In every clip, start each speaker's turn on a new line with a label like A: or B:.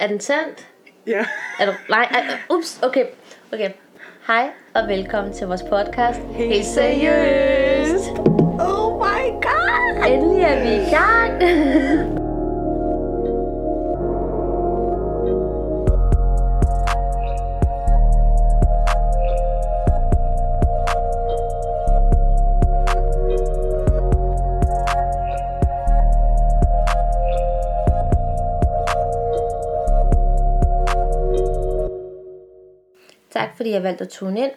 A: Er den tændt?
B: Ja.
A: Er du... Nej, ej, ups, okay. Okay. Hej og velkommen til vores podcast.
B: Helt seriøst.
A: Oh my god! Endelig er vi i gang. Tak fordi jeg valgte at tune ind.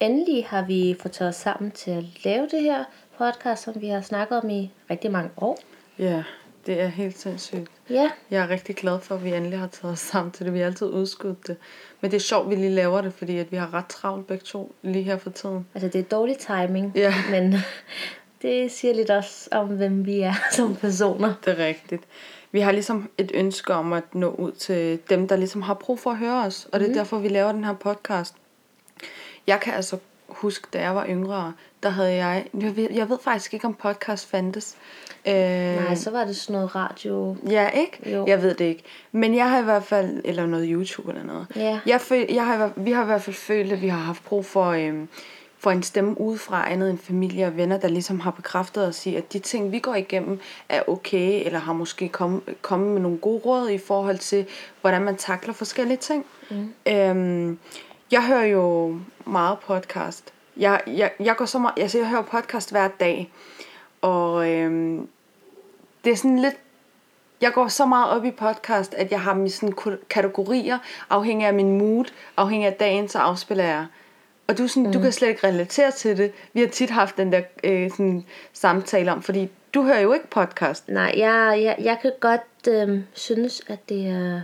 A: Endelig har vi fået taget os sammen til at lave det her podcast, som vi har snakket om i rigtig mange år.
B: Ja, det er helt sindssygt.
A: Ja,
B: Jeg er rigtig glad for, at vi endelig har taget os sammen til det. Vi har altid udskudt det. Men det er sjovt, at vi lige laver det, fordi at vi har ret travlt begge to lige her for tiden.
A: altså det er dårlig timing,
B: Ja.
A: men det siger lidt også om, hvem vi er som personer.
B: Det er rigtigt. Vi har ligesom et ønske om at nå ud til dem, der ligesom har brug for at høre os. Og det er derfor, vi laver den her podcast. Jeg kan altså huske, da jeg var yngre, der havde jeg... Jeg ved, jeg ved faktisk ikke, om podcast fandtes. Øh,
A: Nej, så var det sådan noget radio.
B: Ja, ikke?
A: Jo.
B: Jeg ved det ikke. Men jeg har i hvert fald, eller noget YouTube eller noget.
A: Ja.
B: Jeg føl, jeg har, vi har i hvert fald følt, at vi har haft brug for, øhm, for en stemme udefra andet end familie og venner, der ligesom har bekræftet os i, at de ting, vi går igennem, er okay, eller har måske kommet kommet med nogle gode råd i forhold til, hvordan man takler forskellige ting. Mm. Øhm, jeg hører jo meget podcast. Jeg, jeg, jeg går så meget, altså jeg hører podcast hver dag, og øhm, det er sådan lidt jeg går så meget op i podcast, at jeg har i sådan kategorier, afhængig af min mood, afhængig af dagen, så afspiller jeg. Og du, sådan, mm. du kan slet ikke relatere til det. Vi har tit haft den der øh, sådan, samtale om, fordi du hører jo ikke podcast.
A: Nej, jeg, jeg, jeg kan godt øhm, synes, at det er,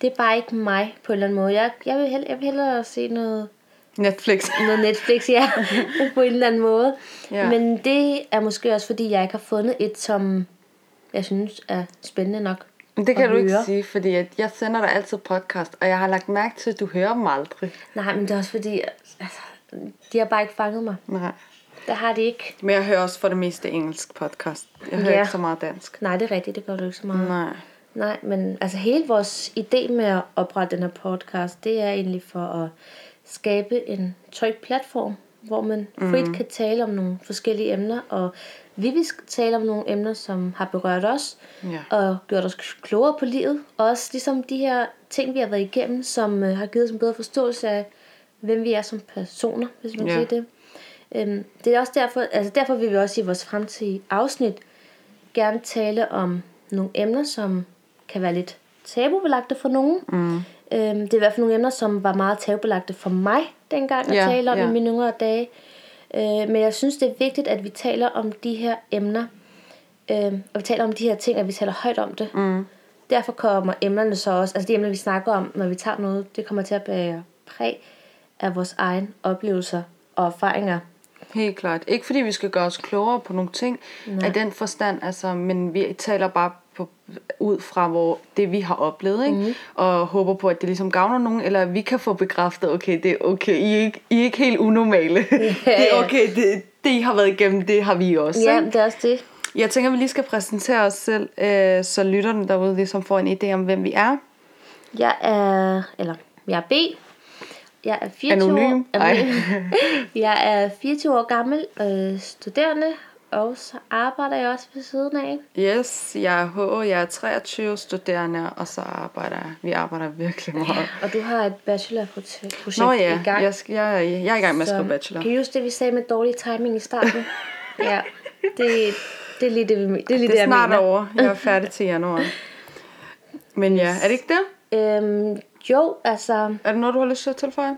A: det er bare ikke mig på en eller anden måde. Jeg, jeg, vil, hellere, jeg vil hellere se noget,
B: Netflix.
A: noget Netflix, ja, på en eller anden måde.
B: Ja.
A: Men det er måske også, fordi jeg ikke har fundet et, som jeg synes er spændende nok.
B: Det kan du ikke
A: høre.
B: sige, fordi at jeg sender dig altid podcast, og jeg har lagt mærke til, at du hører dem aldrig.
A: Nej, men det er også fordi, altså, de har bare ikke fanget mig.
B: Nej.
A: Det har de ikke.
B: Men jeg hører også for det meste engelsk podcast. Jeg hører
A: Ja.
B: ikke så meget dansk.
A: Nej, det er rigtigt, det gør du ikke så meget.
B: Nej.
A: Nej, men altså hele vores idé med at oprette den her podcast, det er egentlig for at skabe en tryg platform, hvor man frit
B: Mhm.
A: kan tale om nogle forskellige emner, og vi vil tale om nogle emner, som har berørt os,
B: Ja.
A: og gjort os klogere på livet. Og også ligesom de her ting, vi har været igennem, som øh, har givet os en bedre forståelse af, hvem vi er som personer, hvis man
B: Ja.
A: siger det. Øhm, det er også derfor, altså derfor vil vi også i vores fremtidige afsnit gerne tale om nogle emner, som kan være lidt tabubelagte for nogen. Mm. Øhm, det er i hvert fald nogle emner, som var meget tabubelagte for mig dengang at
B: Ja,
A: tale om
B: ja.
A: i mine yngre dage. Øh, men jeg synes, det er vigtigt, at vi taler om de her emner, øh, og vi taler om de her ting, at vi taler højt om det. Mm. Derfor kommer emnerne så også, altså de emner, vi snakker om, når vi tager noget, det kommer til at bære præg af vores egen oplevelser og erfaringer.
B: Helt klart. Ikke fordi vi skal gøre os klogere på nogle ting Nej. af den forstand, altså, men vi taler bare på, ud fra hvor det vi har oplevet, ikke? Mm. og håber på, at det ligesom gavner nogen, eller at vi kan få bekræftet, okay, det er okay, I er ikke, I er ikke helt unormale. det er okay, det, det I har været igennem, det har vi også.
A: Ja, det er også det.
B: Jeg tænker, vi lige skal præsentere os selv, øh, så lytterne derude ligesom får en idé om, hvem vi er.
A: Jeg er, eller jeg er B. Jeg er 24
B: Anonym?
A: år.
B: Ej.
A: jeg er 24 år gammel, øh, studerende, og så arbejder jeg også ved siden af.
B: Yes, jeg er H, jeg er 23 studerende, og så arbejder jeg. Vi arbejder virkelig meget.
A: Og du har et bachelorprojekt
B: Nå ja,
A: i gang.
B: jeg, jeg, jeg er i gang med at skrive bachelor.
A: Kan huske det, vi sagde med dårlig timing i starten? ja, det, det er lige det, vi, det, er lige det,
B: Det er
A: jeg
B: snart
A: mener.
B: over. Jeg er færdig til januar. Men ja, er det ikke det?
A: Øhm, jo, altså,
B: Er det noget, du har lyst til at tilføje?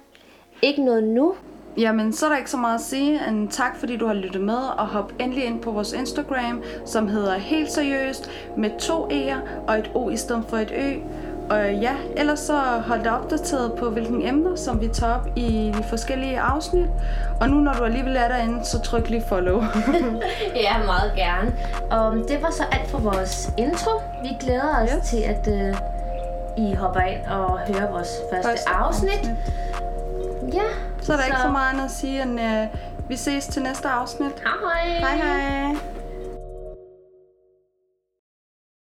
A: ikke noget nu.
B: Jamen, så er der ikke så meget at sige end tak, fordi du har lyttet med, og hop endelig ind på vores Instagram, som hedder Helt Seriøst, med to E'er og et O i stedet for et Ø. Og ja, ellers så hold dig opdateret på, hvilke emner, som vi tager op i de forskellige afsnit. Og nu, når du alligevel er derinde, så tryk lige follow.
A: Ja, meget gerne. Og det var så alt for vores intro. Vi glæder os
B: Yes.
A: til, at øh, I hopper ind og hører vores første,
B: Første
A: afsnit. Ja.
B: Så er der så... ikke så meget andet at sige, end uh, vi ses til næste afsnit.
A: Hej hej.
B: Hej hej.